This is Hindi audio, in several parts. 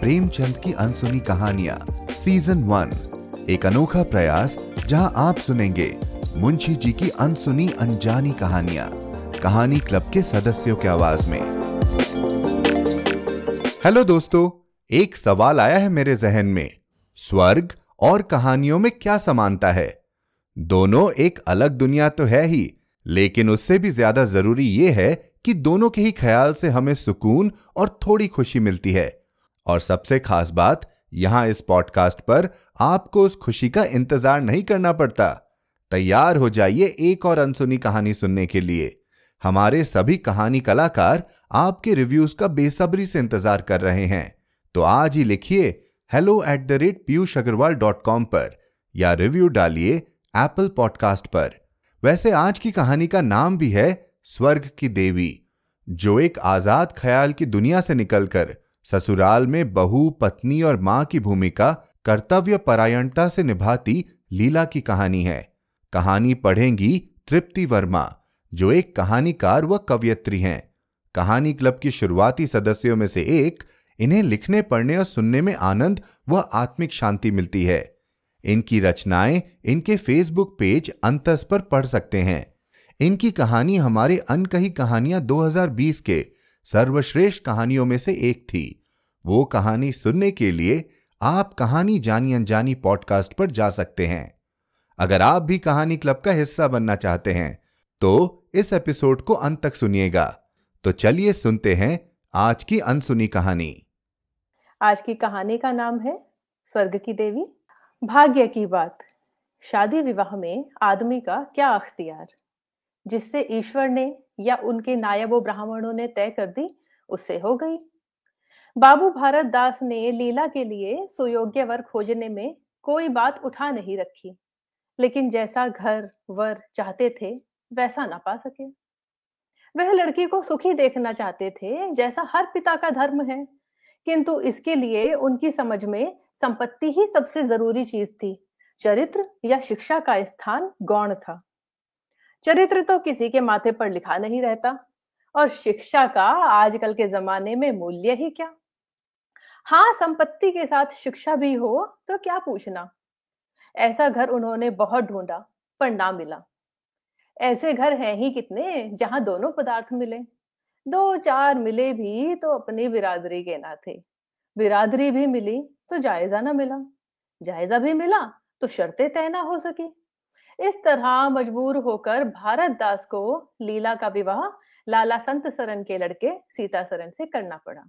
प्रेमचंद की अनसुनी कहानियाँ सीज़न वन एक अनोखा प्रयास, जहाँ आप सुनेंगे मुंशी जी की अनसुनी अनजानी कहानियाँ, कहानी क्लब के सदस्यों की आवाज़ में। हेलो दोस्तों, एक सवाल आया है मेरे जहन में। स्वर्ग और कहानियों में क्या समानता है? दोनों एक अलग दुनिया तो है ही, लेकिन उससे भी ज़्यादा ज़रूरी यह है कि दोनों के ही ख्याल से हमें सुकून और थोड़ी खुशी मिलती है। और सबसे खास बात, यहाँ इस पॉडकास्ट पर आपको उस खुशी का इंतज़ार नहीं करना पड़ता। तैयार हो जाइए एक और अनसुनी कहानी सुनने के लिए। हमारे सभी कहानी कलाकार आपके रिव्यूज़ का बेसब्री से इंतज़ार कर रहे हैं। तो आज ही लिखिए hello at the rate Piyush Agarwal dot com पर या रिव्यू डालिए एप्पल पॉडकास्ट पर। वैसे आज की कहानी का नाम भी है स्वर्ग की देवी, जो एक आज़ाद ख्याल की दुनिया से निकलकर ससुराल में बहू, पत्नी और माँ की भूमिका कर्तव्य परायणता से निभाती लीला की कहानी है। कहानी पढ़ेंगी तृप्ति वर्मा, जो एक कहानीकार व कवियत्री हैं। कहानी क्लब की शुरुआती सदस्यों में से एक, इन्हें लिखने, पढ़ने और सुनने में आनंद व आत्मिक शांति मिलती है। इनकी रचनाएँ इनके फेसबुक पेज अंतस पर पढ़ सकते हैं। इनकी कहानी हमारे अनकही कहानियाँ 2020 के सर्वश्रेष्ठ कहानियों में से एक थी। वो कहानी सुनने के लिए आप कहानी जानी अनजानी पॉडकास्ट पर जा सकते हैं। अगर आप भी कहानी क्लब का हिस्सा बनना चाहते हैं तो इस एपिसोड को अंत तक सुनिएगा। तो चलिए सुनते हैं आज की अनसुनी कहानी। आज की कहानी का नाम है स्वर्ग की देवी। भाग्य की बात। शादी विवाह में आदमी का क्या अख्तियार? जिससे ईश्वर ने या उनके नायब ब्राह्मणों ने तय कर दी, उससे हो गई। बाबू भारत दास ने लीला के लिए सुयोग्य वर खोजने में कोई बात उठा नहीं रखी, लेकिन जैसा घर, वर चाहते थे, वैसा ना पा सके। वह लड़की को सुखी देखना चाहते थे, जैसा हर पिता का धर्म है, किंतु इसके लिए उनकी समझ में संपत्ति ही सबसे ज़रूरी चीज़ थी, चरित्र या शिक्षा का स्थान गौण था। चरित्र तो किसी के माथे पर लिखा नहीं रहता। और शिक्षा का आजकल के जमाने में मूल्य ही क्या? हाँ संपत्ति के साथ शिक्षा भी हो तो क्या पूछना? ऐसा घर उन्होंने बहुत ढूंढा, पर ना मिला। ऐसे घर हैं ही कितने जहाँ दोनों पदार्थ मिले। दो चार मिले भी तो अपनी बिरादरी के ना थे बिरादरी भी मिली तो जायजा ना मिला। जायजा भी मिला तो शर्तें तय ना हो सकी। इस तरह मजबूर होकर भारत दास को लीला का विवाह लाला संत सरन के लड़के सीता सरन से करना पड़ा।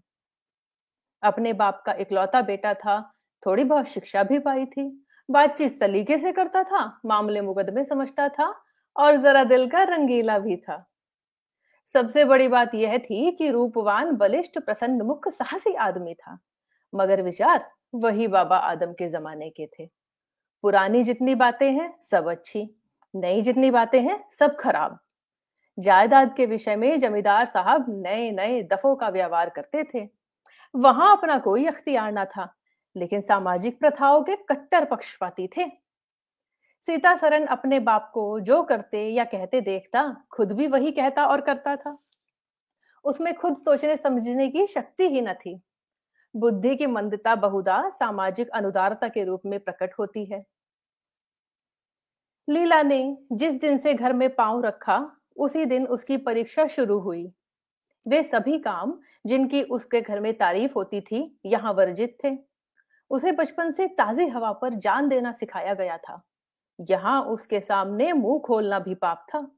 अपने बाप का इकलौता बेटा था, थोड़ी बहुत शिक्षा भी पाई थी, बातचीत सलीके से करता था, मामले मुकदमे समझता था और जरा दिल का रंगीला भी था। सबसे बड़ी बात यह थी कि रूपवान, बलिष्ठ प्रसन्न मुख साहसी आदमी था, मगर विचार वही बाबा आदम के जमाने के थे। पुरानी जितनी बातें हैं, सब अच्छी। नई जितनी बातें हैं, सब खराब। जायदाद के विषय में जमींदार साहब नए नए दफों का व्यवहार करते थे। वहाँ अपना कोई अख्तियार ना था, लेकिन सामाजिक प्रथाओं के कट्टर पक्षपाती थे। सीता सरन अपने बाप को जो करते या कहते देखता, खुद भी वही कहता और करता था। उसमें खुद सोचने समझने की शक्ति ही न थी। बुद्धि की मंदता बहुधा सामाजिक अनुदारता के रूप में प्रकट होती है। लीला ने जिस दिन से घर में पाँव रखा, उसी दिन उसकी परीक्षा शुरू हुई। वे सभी काम जिनकी उसके घर में तारीफ़ होती थी, यहाँ वर्जित थे। उसे बचपन से ताजी हवा पर जान देना सिखाया गया था। यहाँ उसके सामने मुँह खोलना भी पाप था।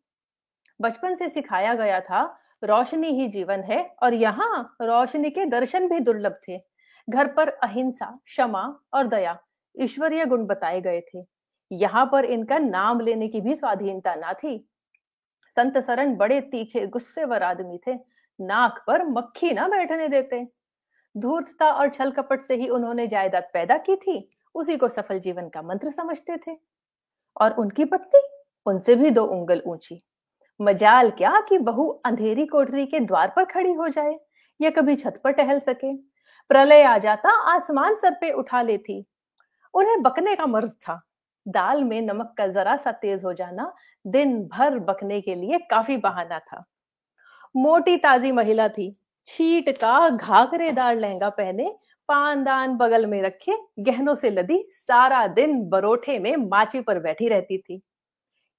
बचपन से सिखाया गया था, रोशनी ही जीवन है और यहाँ रोशनी के दर्शन भी दुर्लभ थे। घर पर अहिंसा, क्षमा और दया ईश्वरीय गुण बताए गए थे। यहाँ पर इनका नाम लेने की भी स्वाधीनता ना थी। संत सरन बड़े तीखे, गुस्से वर आदमी थे। नाक पर मक्खी ना बैठने देते। धूर्तता और छल कपट से ही उन्होंने जायदाद पैदा की थी। उसी को सफल जीवन का मंत्र समझते थे। और उनकी पत्नी? उनसे भी दो उंगल ऊँची। मजाल क्या कि बहू अंधेरी कोठरी के द्वार पर खड़ी हो जाए। या कभी छत पर टहल सके। प्रलय आ जाता, आसमान सर पे उठा लेती। उन्हें बकने का मर्ज था। दाल में नमक का जरा सा तेज हो जाना दिन भर बकने के लिए काफ़ी बहाना था। मोटी ताजी महिला थी। छीट का घाघरेदार लहंगा पहने, पानदान बगल में रखे, गहनों से लदी, सारा दिन बरोठे में माची पर बैठी रहती थी।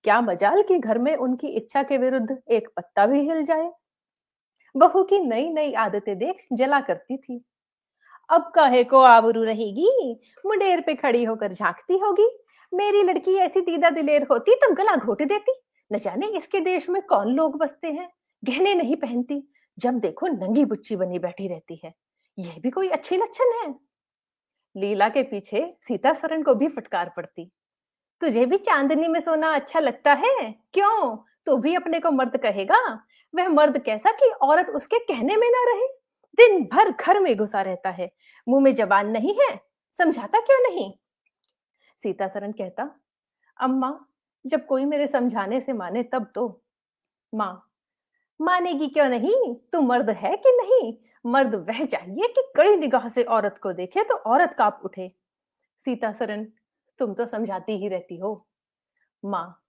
क्या मजाल कि घर में उनकी इच्छा के विरुद्ध एक पत्ता भी हिल जाए। बहू की नई नई आदतें देख जला करती थी। अब कहे को आबरू रहेगी? मुंडेर पे खड़ी होकर झांकती होगी। मेरी लड़की ऐसी दीदा दिलेर होती तो गला घोट देती। न जाने इसके देश में कौन लोग बसते हैं। गहने नहीं पहनती। जब देखो नंगी बुच्ची बनी बैठी रहती है। यह भी कोई अच्छी लक्षण है? लीला के पीछे सीता सरन को भी फटकार पड़ती। तुझे भी चांदनी में सोना अच्छा लगता है? क्यों? तू भी अपने को मर्द कहेगा। वह मर्द कैसा कि औरत उसके कहने में ना रहे? दिन भर घर में घुसा रहता है। मुँह में जबान नहीं है, समझाता क्यों नहीं? सीता सरन कहता, अम्मा, जब कोई मेरे समझाने से माने तब तो। माँ, मानेगी क्यों नहीं? तू मर्द है कि नहीं? मर्द वह चाहिए कि कड़ी निगाह से औरत को देखे तो औरत काप उठे। सीता सरन तुम तो समझाती ही रहती हो। माँ,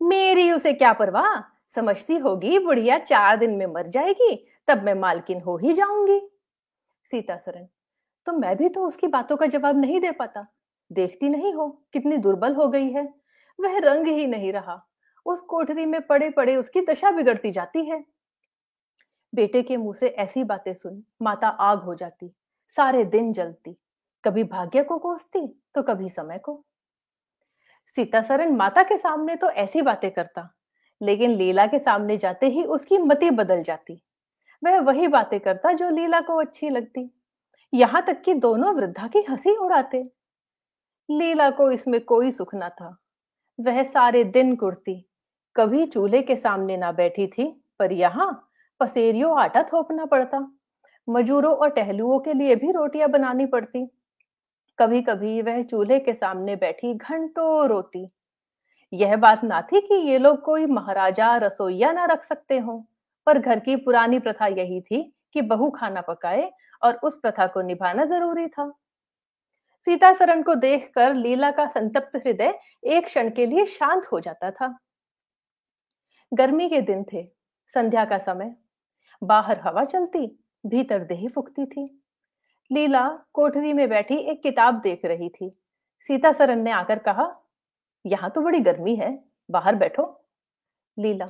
मेरी उसे क्या परवाह? समझती होगी, बुढ़िया चार दिन में मर जाएगी तब मैं मालकिन हो ही जाऊँगी। सीता सरन तो मैं भी तो उसकी बातों का जवाब नहीं दे पाता। देखती नहीं हो कितनी दुर्बल हो गई है। वह रंग ही नहीं रहा। उस कोठरी में पड़े पड़े उसकी दशा बिगड़ती जाती है। बेटे के मुँह से ऐसी बातें सुन माता आग हो जाती, सारे दिन जलती। कभी भाग्य को कोसती तो कभी समय को। सीता सरन माता के सामने तो ऐसी बातें करता, लेकिन लीला के सामने जाते ही उसकी मति बदल जाती। वह वही बातें करता जो लीला को अच्छी लगती। यहाँ तक कि दोनों वृद्धा की हँसी उड़ाते। लीला को इसमें कोई सुख न था। वह सारे दिन कुर्ती। कभी चूल्हे के सामने ना बैठी थी, पर यहाँ पसेरियों आटा थोपना पड़ता। मजूरों और टहलुओं के लिए भी रोटियाँ बनानी पड़ती। कभी कभी वह चूल्हे के सामने बैठी घंटों रोती। यह बात ना थी कि ये लोग कोई महाराजा रसोईया ना रख सकते हो। पर घर की पुरानी प्रथा यही थी कि बहू खाना पकाए और उस प्रथा को निभाना ज़रूरी था। सीता सरन को देखकर लीला का संतप्त हृदय एक क्षण के लिए शांत हो जाता था। गर्मी के दिन थे, संध्या का समय। बाहर हवा चलती, भीतर देही फुकती थी। लीला कोठरी में बैठी एक किताब देख रही थी। सीता सरन ने आकर कहा, यहाँ तो बड़ी गर्मी है, बाहर बैठो। लीला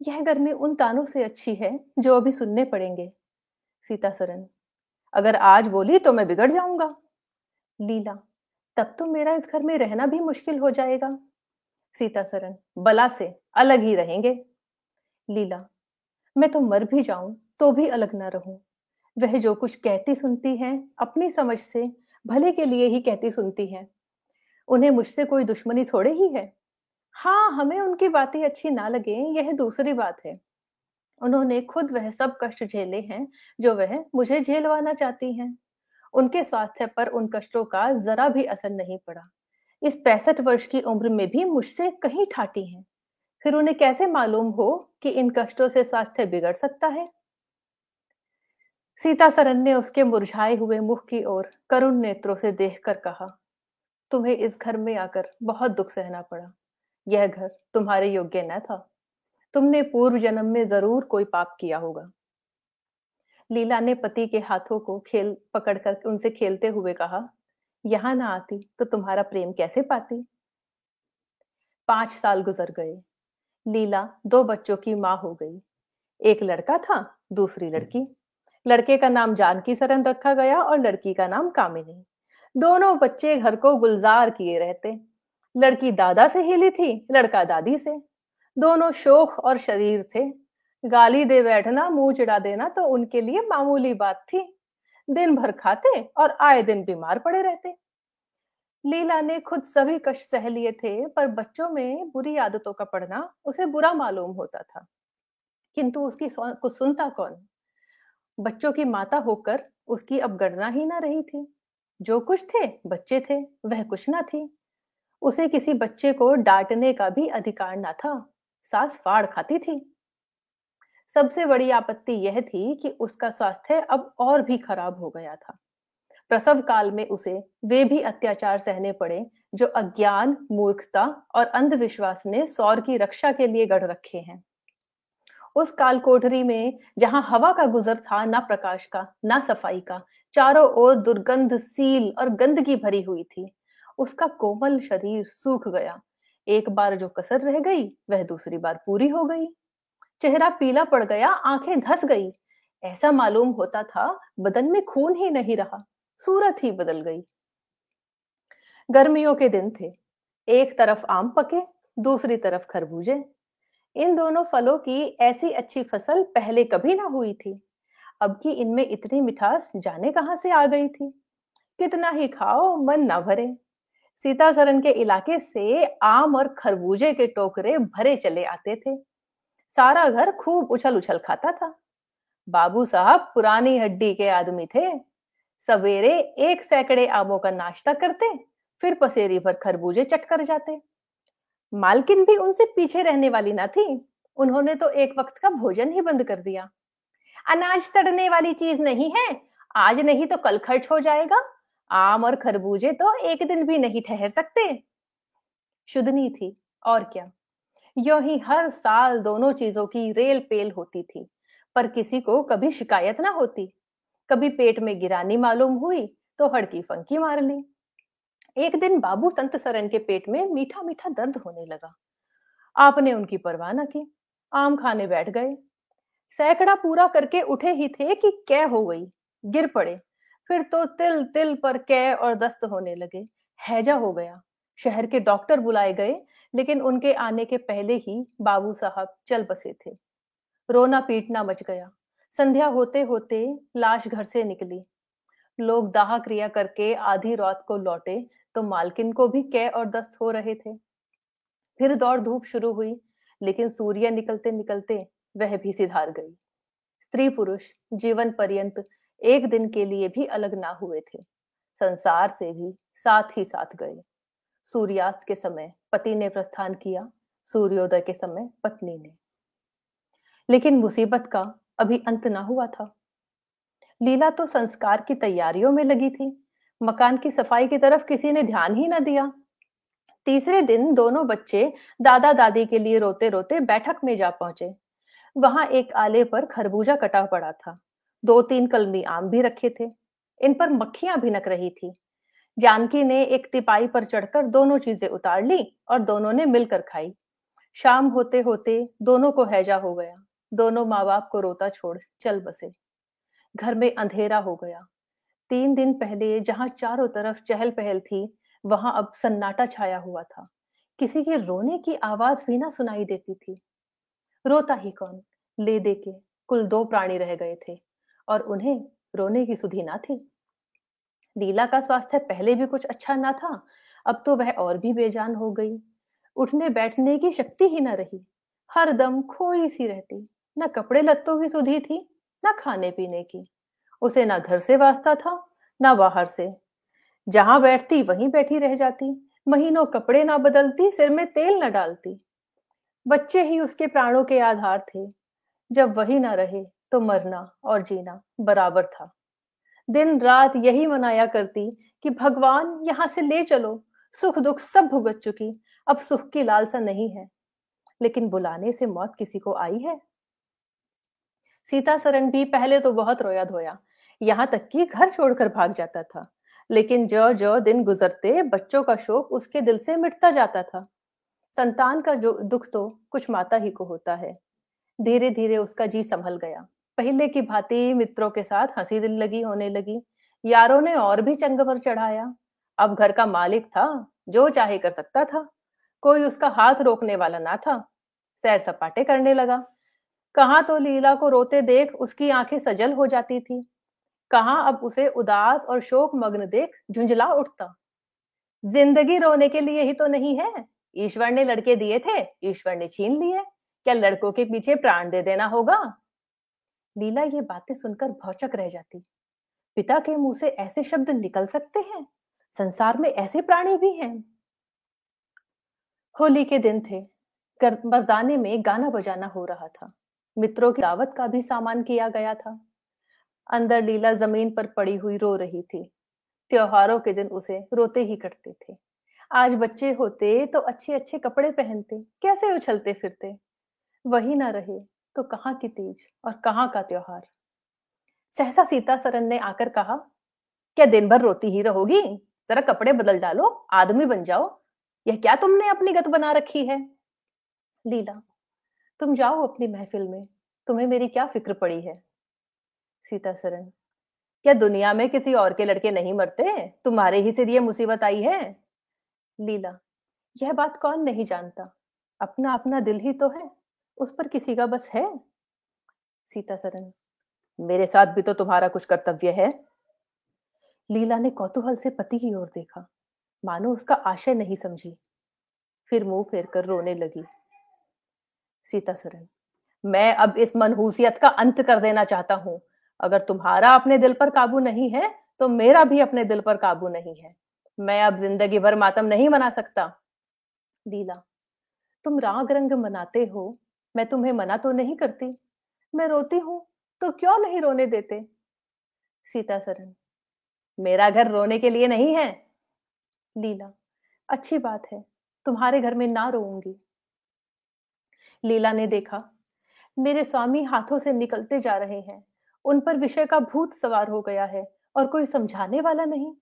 यह गर्मी उन तानों से अच्छी है जो अभी सुनने पड़ेंगे। सीता सरन, अगर आज बोली तो मैं बिगड़ जाऊँगा। लीला, तब तो मेरा इस घर में रहना भी मुश्किल हो जाएगा। सीता सरन, बला से अलग ही रहेंगे। लीला, मैं तो मर भी जाऊँ तो भी अलग ना रहूँ। वह जो कुछ कहती सुनती है, अपनी समझ से भले के लिए ही कहती सुनती है। उन्हें मुझसे कोई दुश्मनी थोड़े ही है। हाँ हमें उनकी बातें अच्छी ना लगे, यह दूसरी बात है। उन्होंने खुद वह सब कष्ट झेले हैं, जो वह मुझे झेलवाना चाहती हैं। उनके स्वास्थ्य पर उन कष्टों का जरा भी असर नहीं पड़ा। इस पैंसठ वर्ष की उम्र में भी मुझसे कहीं ठाटी हैं। फिर उन्हें कैसे मालूम हो कि इन कष्टों से स्वास्थ्य बिगड़ सकता है? सीता सरन ने उसके मुरझाए हुए मुख की ओर करुण नेत्रों से देखकर कहा, तुम्हें इस घर में आकर बहुत दुख सहना पड़ा। यह घर तुम्हारे योग्य न था। तुमने पूर्व जन्म में ज़रूर कोई पाप किया होगा। लीला ने पति के हाथों को खेल पकड़कर उनसे खेलते हुए कहा यहाँ ना आती तो तुम्हारा प्रेम कैसे पाती? पाँच साल गुजर गए। लीला दो बच्चों की माँ हो गई। एक लड़का था दूसरी लड़की। लड़के का नाम जानकी सरन रखा गया और लड़की का नाम कामिनी। दोनों बच्चे घर को गुलजार किए रहते। लड़की दादा से हिली थी, लड़का दादी से। दोनों शोक और शरीर थे। गाली दे बैठना, मुँह चिड़ा देना तो उनके लिए मामूली बात थी। दिन भर खाते और आए दिन बीमार पड़े रहते। लीला ने खुद सभी कष्ट सह लिए थे, पर बच्चों में बुरी आदतों का पढ़ना उसे बुरा मालूम होता था। किंतु उसकी कुछ सुनता कौन? बच्चों की माता होकर उसकी अब गणना ही ना रही थी। जो कुछ थे, बच्चे थे, वह कुछ ना थी। उसे किसी बच्चे को डांटने का भी अधिकार ना था। सास फाड़ खाती थी। सबसे बड़ी आपत्ति यह थी कि उसका स्वास्थ्य अब और भी खराब हो गया था। प्रसव काल में उसे वे भी अत्याचार सहने पड़े, जो अज्ञान, मूर्खता और अंधविश्वास ने सौर की रक्षा के लिए गढ़ रखे हैं। उस काल कोठरी में, जहाँ हवा का गुजर था, ना प्रकाश का, ना सफ़ाई का, चारों ओर दुर्गंध सील और गंदगी भरी हुई थी उसका कोमल शरीर सूख गया। एक बार जो कसर रह गई, वह दूसरी बार पूरी हो गई। चेहरा पीला पड़ गया, आँखें धस गई। ऐसा मालूम होता था, बदन में खून ही नहीं रहा, सूरत ही बदल गई। गर्मियों के दिन थे। एक तरफ़ आम पके, दूसरी तरफ़ खरबूजे। इन दोनों फलों की ऐसी अच्छी फ़सल पहले कभी ना हुई थी। अब की इनमें इतनी मिठास जाने कहाँ से आ गई थी? कितना ही खाओ, मन ना भरे। सीता सरन के इलाके से आम और खरबूजे के टोकरे भरे चले आते थे। सारा घर खूब उछल उछल खाता था। बाबू साहब पुरानी हड्डी के आदमी थे। सवेरे एक सैकड़े आमों का नाश्ता करते, फिर पसेरी पर खरबूजे चट कर जाते। मालकिन भी उनसे पीछे रहने वाली ना थी। उन्होंने तो एक वक्त का भोजन ही बंद कर दिया। अनाज सड़ने वाली चीज़ नहीं है। आज नहीं तो कल खर्च हो जाएगा। आम और खरबूजे तो एक दिन भी नहीं ठहर सकते। शुद्धनी थी, और क्या। यो ही हर साल दोनों चीज़ों की रेल पेल होती थी, पर किसी को कभी शिकायत ना होती। कभी पेट में गिरानी मालूम हुई तो हड़की फंकी मार ली। एक दिन बाबू संत सरन के पेट में मीठा मीठा दर्द होने लगा। आपने उनकी परवाह ना की। आम खाने बैठ गए। सैकड़ा पूरा करके उठे ही थे कि कै हो गई। गिर पड़े। फिर तो तिल तिल पर कै और दस्त होने लगे। हैजा हो गया। शहर के डॉक्टर बुलाए गए, लेकिन उनके आने के पहले ही बाबू साहब चल बसे थे। रोना पीटना मच गया। संध्या होते होते लाश घर से निकली। लोग दाह क्रिया करके आधी रात को लौटे तो मालकिन को भी कै और दस्त हो रहे थे। फिर दौड़ धूप शुरू हुई, लेकिन सूर्य निकलते निकलते वह भी सिधार गई। स्त्री पुरुष जीवन पर्यंत एक दिन के लिए भी अलग ना हुए थे। संसार से भी साथ ही साथ गए। सूर्यास्त के समय पति ने प्रस्थान किया, सूर्योदय के समय पत्नी ने। लेकिन मुसीबत का अभी अंत ना हुआ था। लीला तो संस्कार की तैयारियों में लगी थी। मकान की सफ़ाई की तरफ़ किसी ने ध्यान ही ना दिया। तीसरे दिन दोनों बच्चे दादा दादी के लिए रोते रोते बैठक में जा पहुँचे। वहाँ एक आले पर खरबूजा कटा पड़ा था। दो तीन कलमी आम भी रखे थे। इन पर मक्खियाँ भिनक रही थी। जानकी ने एक तिपाई पर चढ़कर दोनों चीज़ें उतार ली और दोनों ने मिलकर खाई। शाम होते होते दोनों को हैजा हो गया। दोनों माँ बाप को रोता छोड़ चल बसे। घर में अंधेरा हो गया। तीन दिन पहले जहाँ चारों तरफ़ चहल पहल थी, वहाँ अब सन्नाटा छाया हुआ था। किसी के रोने की आवाज़ भी ना सुनाई देती थी। रोता ही कौन? ले दे के कुल दो प्राणी रह गए थे। और उन्हें रोने की सुधी ना थी। लीला का स्वास्थ्य पहले भी कुछ अच्छा ना था, अब तो वह और भी बेजान हो गई। उठने बैठने की शक्ति ही ना रही, हर दम खोई सी रहती, न कपड़े लत्तों की सुधी थी, न खाने पीने की। उसे ना घर से वास्ता था, ना बाहर से। जहाँ बैठती वहीं बैठी रह जाती, महीनों कपड़े ना बदलती, सिर में तेल न डालती। बच्चे ही उसके प्राणों के आधार थे, जब वही ना रहे तो मरना और जीना बराबर था। दिन रात यही मनाया करती कि भगवान यहाँ से ले चलो, सुख दुख सब भुगत चुकी, अब सुख की लालसा नहीं है। लेकिन बुलाने से मौत किसी को आई है? सीता सरन भी पहले तो बहुत रोया धोया यहाँ तक कि घर छोड़कर भाग जाता था। लेकिन जो जो दिन गुजरते, बच्चों का शोक उसके दिल से मिटता जाता था। संतान का जो दुख तो कुछ माता ही को होता है। धीरे धीरे उसका जी संभल गया। पहले की भांति मित्रों के साथ हँसी दिल लगी, होने लगी। यारों ने और भी चंग पर चढ़ाया। अब घर का मालिक था, जो चाहे कर सकता था। कोई उसका हाथ रोकने वाला ना था। सैर सपाटे करने लगा। कहा तो लीला को रोते देख उसकी आँखें सजल हो जाती थी। कहा अब उसे उदास और शोक मग्न देख झुंझला उठता। ज़िंदगी रोने के लिए ही तो नहीं है। ईश्वर ने लड़के दिए थे, ईश्वर ने छीन लिए। क्या लड़कों के पीछे प्राण दे देना होगा? लीला ये बातें सुनकर भौचक रह जाती। पिता के मुँह से ऐसे शब्द निकल सकते हैं? संसार में ऐसे प्राणी भी हैं। होली के दिन थे। मर्दाने में गाना बजाना हो रहा था। मित्रों की दावत का भी सामान किया गया था। अंदर लीला ज़मीन पर पड़ी हुई रो रही थी। त्योहारों के दिन उसे रोते ही करते थे। आज बच्चे होते तो अच्छे अच्छे कपड़े पहनते। कैसे उछलते फिरते वही ना रहे। तो कहाँ की तीज और कहाँ का त्योहार? सहसा सीता सरन ने आकर कहा, क्या दिन भर रोती ही रहोगी? जरा कपड़े बदल डालो, आदमी बन जाओ। यह क्या तुमने अपनी गत बना रखी है? लीला, तुम जाओ अपनी महफिल में। तुम्हें मेरी क्या फ़िक्र पड़ी है? सीता सरन क्या दुनिया में किसी और के लड़के नहीं मरते? तुम्हारे ही सिर ये मुसीबत आई है? लीला, यह बात कौन नहीं जानता? अपना अपना दिल ही तो है। उस पर किसी का बस है? सीता सरन मेरे साथ भी तो तुम्हारा कुछ कर्तव्य है। लीला ने कौतूहल से पति की ओर देखा। मानो उसका आशय नहीं समझी। फिर मुँह फेर कर रोने लगी। सीता सरन मैं अब इस मनहूसियत का अंत कर देना चाहता हूँ। अगर तुम्हारा अपने दिल पर काबू नहीं है तो मेरा भी अपने दिल पर काबू नहीं है। मैं अब ज़िंदगी भर मातम नहीं मना सकता। लीला, तुम राग रंग मनाते हो मैं तुम्हें मना तो नहीं करती? मैं रोती हूँ तो क्यों नहीं रोने देते? सीता सरन मेरा घर रोने के लिए नहीं है? लीला, अच्छी बात है, तुम्हारे घर में ना रोऊँगी। लीला ने देखा, मेरे स्वामी हाथों से निकलते जा रहे हैं, उन पर विषय का भूत सवार हो गया है, और कोई समझाने वाला नहीं?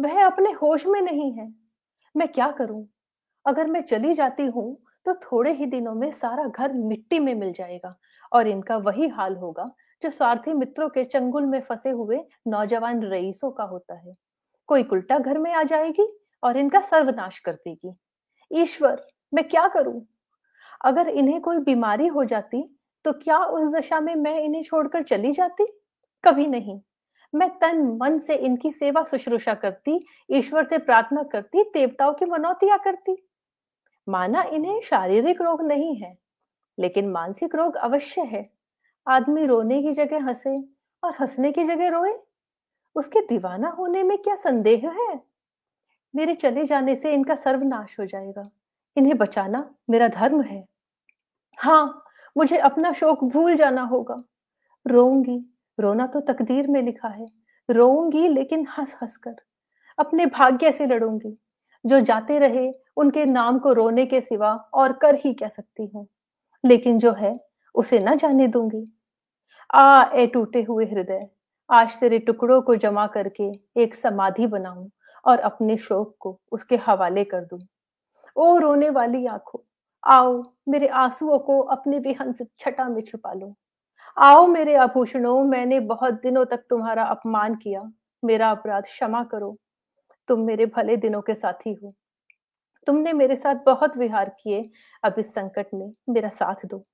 वह अपने होश में नहीं है। मैं क्या करूँ? अगर मैं चली जाती हूँ तो थोड़े ही दिनों में सारा घर मिट्टी में मिल जाएगा और इनका वही हाल होगा, जो स्वार्थी मित्रों के चंगुल में फंसे हुए नौजवान रईसों का होता है। कोई उल्टा घर में आ जाएगी और इनका सर्वनाश कर देगी। ईश्वर, मैं क्या करूँ? अगर इन्हें कोई बीमारी हो जाती तो क्या उस दशा में मैं इन्हें छोड़कर चली जाती? कभी नहीं। मैं तन मन से इनकी सेवा शुश्रूषा करती, ईश्वर से प्रार्थना करती, देवताओं की मनौतिया करती। माना इन्हें शारीरिक रोग नहीं है, लेकिन मानसिक रोग अवश्य है। आदमी रोने की जगह हंसे और हंसने की जगह रोए? उसके दीवाना होने में क्या संदेह है? मेरे चले जाने से इनका सर्वनाश हो जाएगा। इन्हें बचाना मेरा धर्म है। हाँ मुझे अपना शोक भूल जाना होगा। रोऊँगी, रोना तो तकदीर में लिखा है। रोऊँगी लेकिन हंस हंस कर अपने भाग्य से लड़ूँगी। जो जाते रहे, उनके नाम को रोने के सिवा और कर ही कह सकती हूँ। लेकिन जो है, उसे न जाने दूँगी। आ, ए टूटे हुए हृदय, आज तेरे टुकड़ों को जमा करके एक समाधि बनाऊँ और अपने शोक को उसके हवाले कर दूँ। ओ रोने वाली आँखों, आओ मेरे आंसुओं को अपने बेहंस छटा में छुपा लो। आओ मेरे आभूषणों, मैंने बहुत दिनों तक तुम्हारा अपमान किया, मेरा अपराध क्षमा करो तुम मेरे भले दिनों के साथी हो। तुमने मेरे साथ बहुत विहार किए। अब इस संकट में मेरा साथ दो।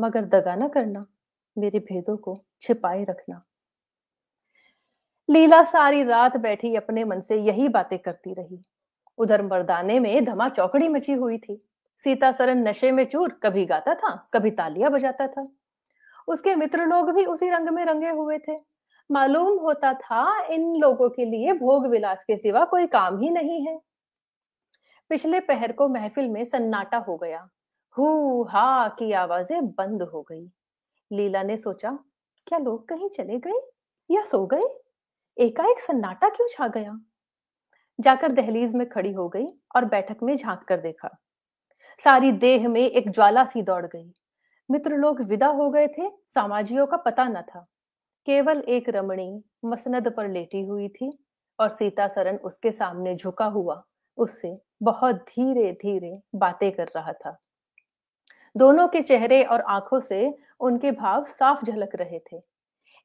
मगर दगा ना करना। मेरे भेदों को छिपाए रखना। लीला सारी रात बैठी अपने मन से यही बातें करती रही। उधर मर्दाने में धमा चौकड़ी मची हुई थी। सीता सरन नशे में चूर कभी गाता था, कभी तालियाँ बजाता था। उसके मित्र लोग भी उसी रंग में रंगे हुए थे। मालूम होता था इन लोगों के लिए भोग विलास के सिवा कोई काम ही नहीं है। पिछले पहर को महफिल में सन्नाटा हो गया। हु हा की आवाज़ें बंद हो गई। लीला ने सोचा, क्या लोग कहीं चले गए या सो गए? एकाएक सन्नाटा क्यों छा गया? जाकर दहलीज में खड़ी हो गई और बैठक में झाँक कर देखा। सारी देह में एक ज्वाला सी दौड़ गई। मित्र लोग विदा हो गए थे, सामाजियों का पता न था। केवल एक रमणी मसनद पर लेटी हुई थी और सीता सरन उसके सामने झुका हुआ, उससे बहुत धीरे धीरे बातें कर रहा था। दोनों के चेहरे और आँखों से उनके भाव साफ़ झलक रहे थे।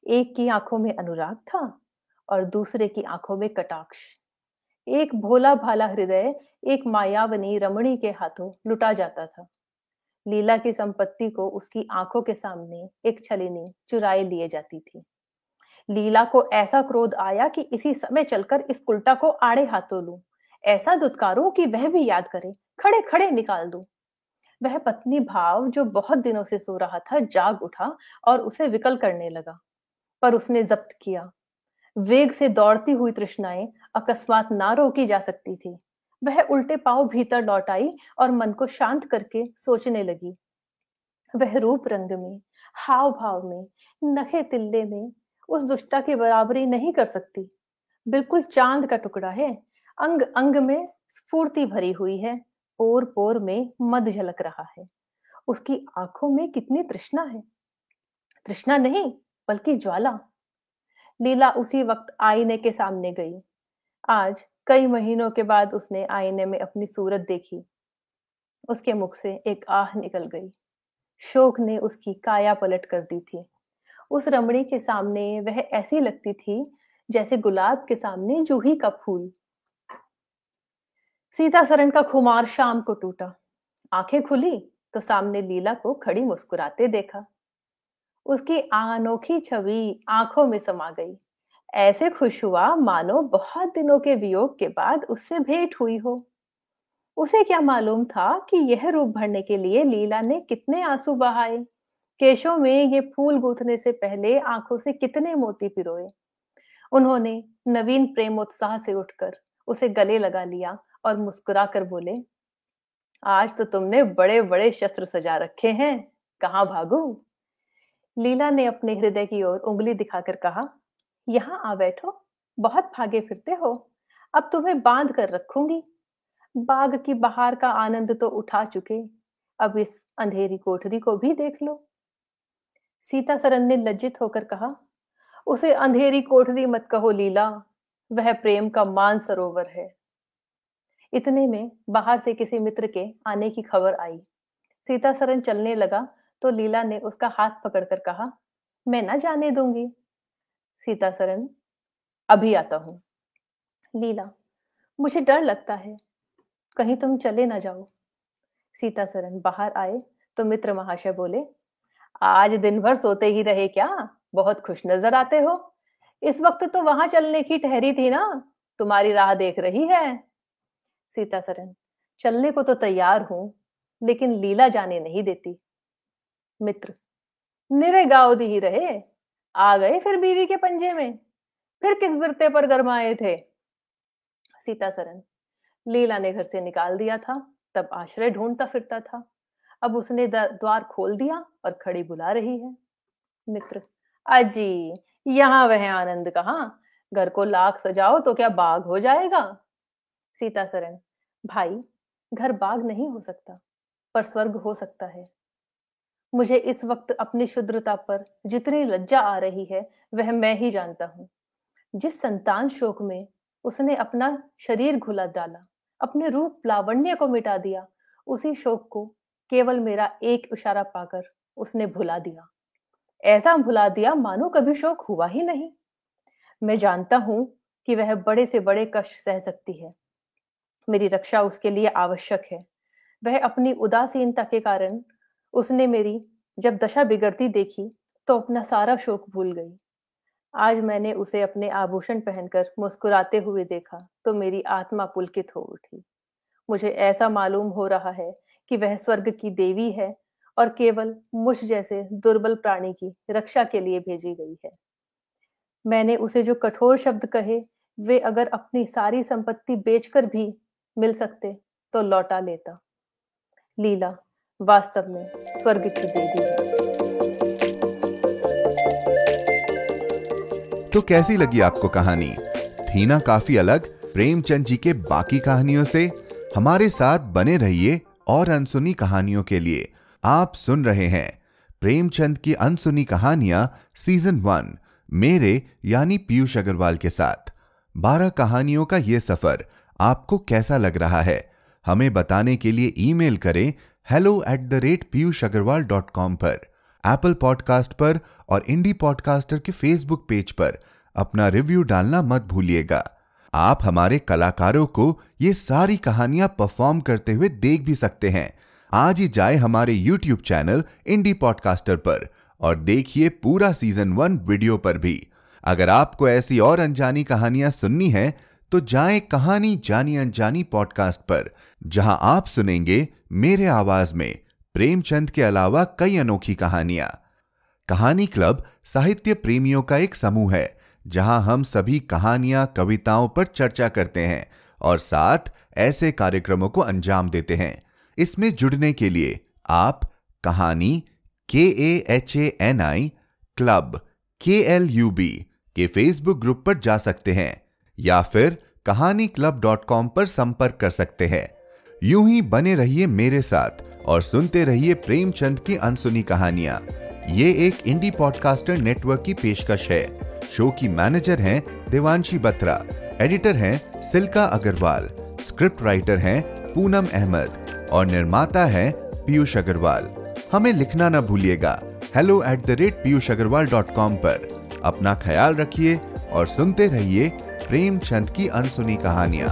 एक की आँखों में अनुराग था और दूसरे की आँखों में कटाक्ष। एक भोला भाला हृदय, एक मायावनी रमणी के हाथों लुटा जाता था। लीला की संपत्ति को उसकी आँखों के सामने एक छलिनी चुराए लिए जाती थी। लीला को ऐसा क्रोध आया कि इसी समय चलकर इस उल्टा को आड़े हाथों लू। ऐसा दुत्कारू कि वह भी याद करे खड़े खड़े निकाल दू। वह पत्नी भाव जो बहुत दिनों से सो रहा था, जाग उठा और उसे विकल करने लगा, पर उसने जब्त किया। वेग से दौड़ती हुई तृष्णाएँ अकस्मात ना रोकी जा सकती थी। वह उल्टे पाँव भीतर लौट आई और मन को शांत करके सोचने लगी। वह रूप रंग में हाव भाव में, नखे तिल्ले में उस दुष्टा की बराबरी नहीं कर सकती। बिल्कुल चाँद का टुकड़ा है अंग अंग में स्फूर्ति भरी हुई है पोर पोर में मद झलक रहा है। उसकी आँखों में कितनी तृष्णा है। तृष्णा नहीं, बल्कि ज्वाला। लीला उसी वक्त आईने के सामने गई। आज कई महीनों के बाद उसने आईने में अपनी सूरत देखी। उसके मुख से एक आह निकल गई। शोक ने उसकी काया पलट कर दी थी। उस रमणी के सामने वह ऐसी लगती थी जैसे गुलाब के सामने जूही का फूल। सीता सरन का खुमार शाम को टूटा। आँखें खुली तो सामने लीला को खड़ी मुस्कुराते देखा। उसकी अनोखी छवि आँखों में समा गई। ऐसे खुश हुआ, मानो बहुत दिनों के वियोग के बाद उससे भेंट हुई हो। उसे क्या मालूम था कि यह रूप भरने के लिए लीला ने कितने आँसू बहाए? केशों में ये फूल गूंथने से पहले आँखों से कितने मोती पिरोए? उन्होंने नवीन प्रेमोत्साह से उठकर उसे गले लगा लिया और मुस्कुरा कर बोले, आज तो तुमने बड़े बड़े शस्त्र सजा रखे हैं। कहाँ भागू? लीला ने अपने हृदय की ओर उंगली दिखाकर कहा यहाँ आ बैठो, बहुत भागे फिरते हो। अब तुम्हें बाँध कर रखूँगी। बाग की बहार का आनंद तो उठा चुके। अब इस अंधेरी कोठरी को भी देख लो। सीता सरन ने लज्जित होकर कहा, उसे अंधेरी कोठरी मत कहो लीला। वह प्रेम का मान सरोवर है। इतने में बाहर से किसी मित्र के आने की खबर आई। सीता सरन चलने लगा तो लीला ने उसका हाथ पकड़कर कहा, मैं ना जाने दूँगी। सीता सरन अभी आता हूँ। लीला, मुझे डर लगता है। कहीं तुम चले ना जाओ। सीता सरन बाहर आए तो मित्र महाशय बोले, आज दिन भर सोते ही रहे क्या? बहुत खुश नज़र आते हो। इस वक्त तो वहाँ चलने की ठहरी थी ना। तुम्हारी राह देख रही है। सीता सरन चलने को तो तैयार हूँ, लेकिन लीला जाने नहीं देती। मित्र, निरे गाओ दी ही रहे। आ गए फिर बीवी के पंजे में? फिर किस बिरते पर गरमाए थे? सीता सरन लीला ने घर से निकाल दिया था, तब आश्रय ढूंढता फिरता था। अब उसने द्वार खोल दिया और खड़ी बुला रही है। मित्र, अजी, यहाँ वह आनंद कहा? घर को लाख सजाओ तो क्या बाग हो जाएगा? सीता सरन भाई, घर बाग नहीं हो सकता, पर स्वर्ग हो सकता है। मुझे इस वक्त अपनी शुद्रता पर जितनी लज्जा आ रही है, वह मैं ही जानता हूँ। जिस संतान शोक में उसने अपना शरीर घुला डाला, अपने रूप लावण्य को मिटा दिया, उसी शोक को केवल मेरा एक इशारा पाकर उसने भुला दिया। ऐसा भुला दिया मानो कभी शोक हुआ ही नहीं। मैं जानता हूँ कि वह बड़े से बड़े कष्ट सह सकती है। मेरी रक्षा उसके लिए आवश्यक है। वह अपनी उदासीनता के कारण उसने मेरी जब दशा बिगड़ती देखी तो अपना सारा शोक भूल गई। आज मैंने उसे अपने आभूषण पहनकर मुस्कुराते हुए देखा तो मेरी आत्मा पुलकित हो उठी। मुझे ऐसा मालूम हो रहा है कि वह स्वर्ग की देवी है और केवल मुझ जैसे दुर्बल प्राणी की रक्षा के लिए भेजी गई है। मैंने उसे जो कठोर शब्द कहे, वे अगर अपनी सारी संपत्ति बेचकर भी मिल सकते तो लौटा लेता। लीला वास्तव में स्वर्ग की देवी है। तो कैसी लगी आपको कहानी? थी ना काफ़ी अलग, प्रेमचंद जी के बाकी कहानियों से। हमारे साथ बने रहिए और अनसुनी कहानियों के लिए। आप सुन रहे हैं प्रेमचंद की अनसुनी कहानियाँ सीज़न वन, मेरे यानी पीयूष अग्रवाल के साथ। बारह कहानियों का यह सफ़र आपको कैसा लग रहा है? हमें बताने के लिए ईमेल करें hello at the rate Piyush Agarwal dot com पर एप्पल पॉडकास्ट पर और इंडी पॉडकास्टर के फेसबुक पेज पर अपना रिव्यू डालना मत भूलिएगा। आप हमारे कलाकारों को ये सारी कहानियाँ परफॉर्म करते हुए देख भी सकते हैं। आज ही जाए हमारे यूट्यूब चैनल इंडी पॉडकास्टर पर और देखिए पूरा सीज़न वन वीडियो पर भी। अगर आपको ऐसी और अनजानी कहानियाँ सुननी है तो जाए कहानी जानी अनजानी पॉडकास्ट पर। जहाँ आप सुनेंगे मेरे आवाज़ में प्रेमचंद के अलावा कई अनोखी कहानियाँ। कहानी क्लब साहित्य प्रेमियों का एक समूह है, जहाँ हम सभी कहानियाँ, कविताओं पर चर्चा करते हैं और साथ ऐसे कार्यक्रमों को अंजाम देते हैं। इसमें जुड़ने के लिए आप Kahani K A H A N I club K L U B के फेसबुक ग्रुप पर जा सकते हैं या फिर कहानी क्लब डॉट कॉम पर संपर्क कर सकते हैं। यूँ ही बने रहिए मेरे साथ और सुनते रहिए प्रेमचंद की अनसुनी कहानियाँ। ये एक इंडी पॉडकास्टर नेटवर्क की पेशकश है। शो की मैनेजर हैं देवांशी बत्रा एडिटर हैं सिल्का अग्रवाल स्क्रिप्ट राइटर हैं पूनम अहमद और निर्माता है पीयूष अग्रवाल। हमें लिखना ना भूलिएगा। Hello at the rate Piyush Agarwal dot com पर। अपना ख्याल रखिए और सुनते रहिए प्रेमचंद की अनसुनी कहानियाँ।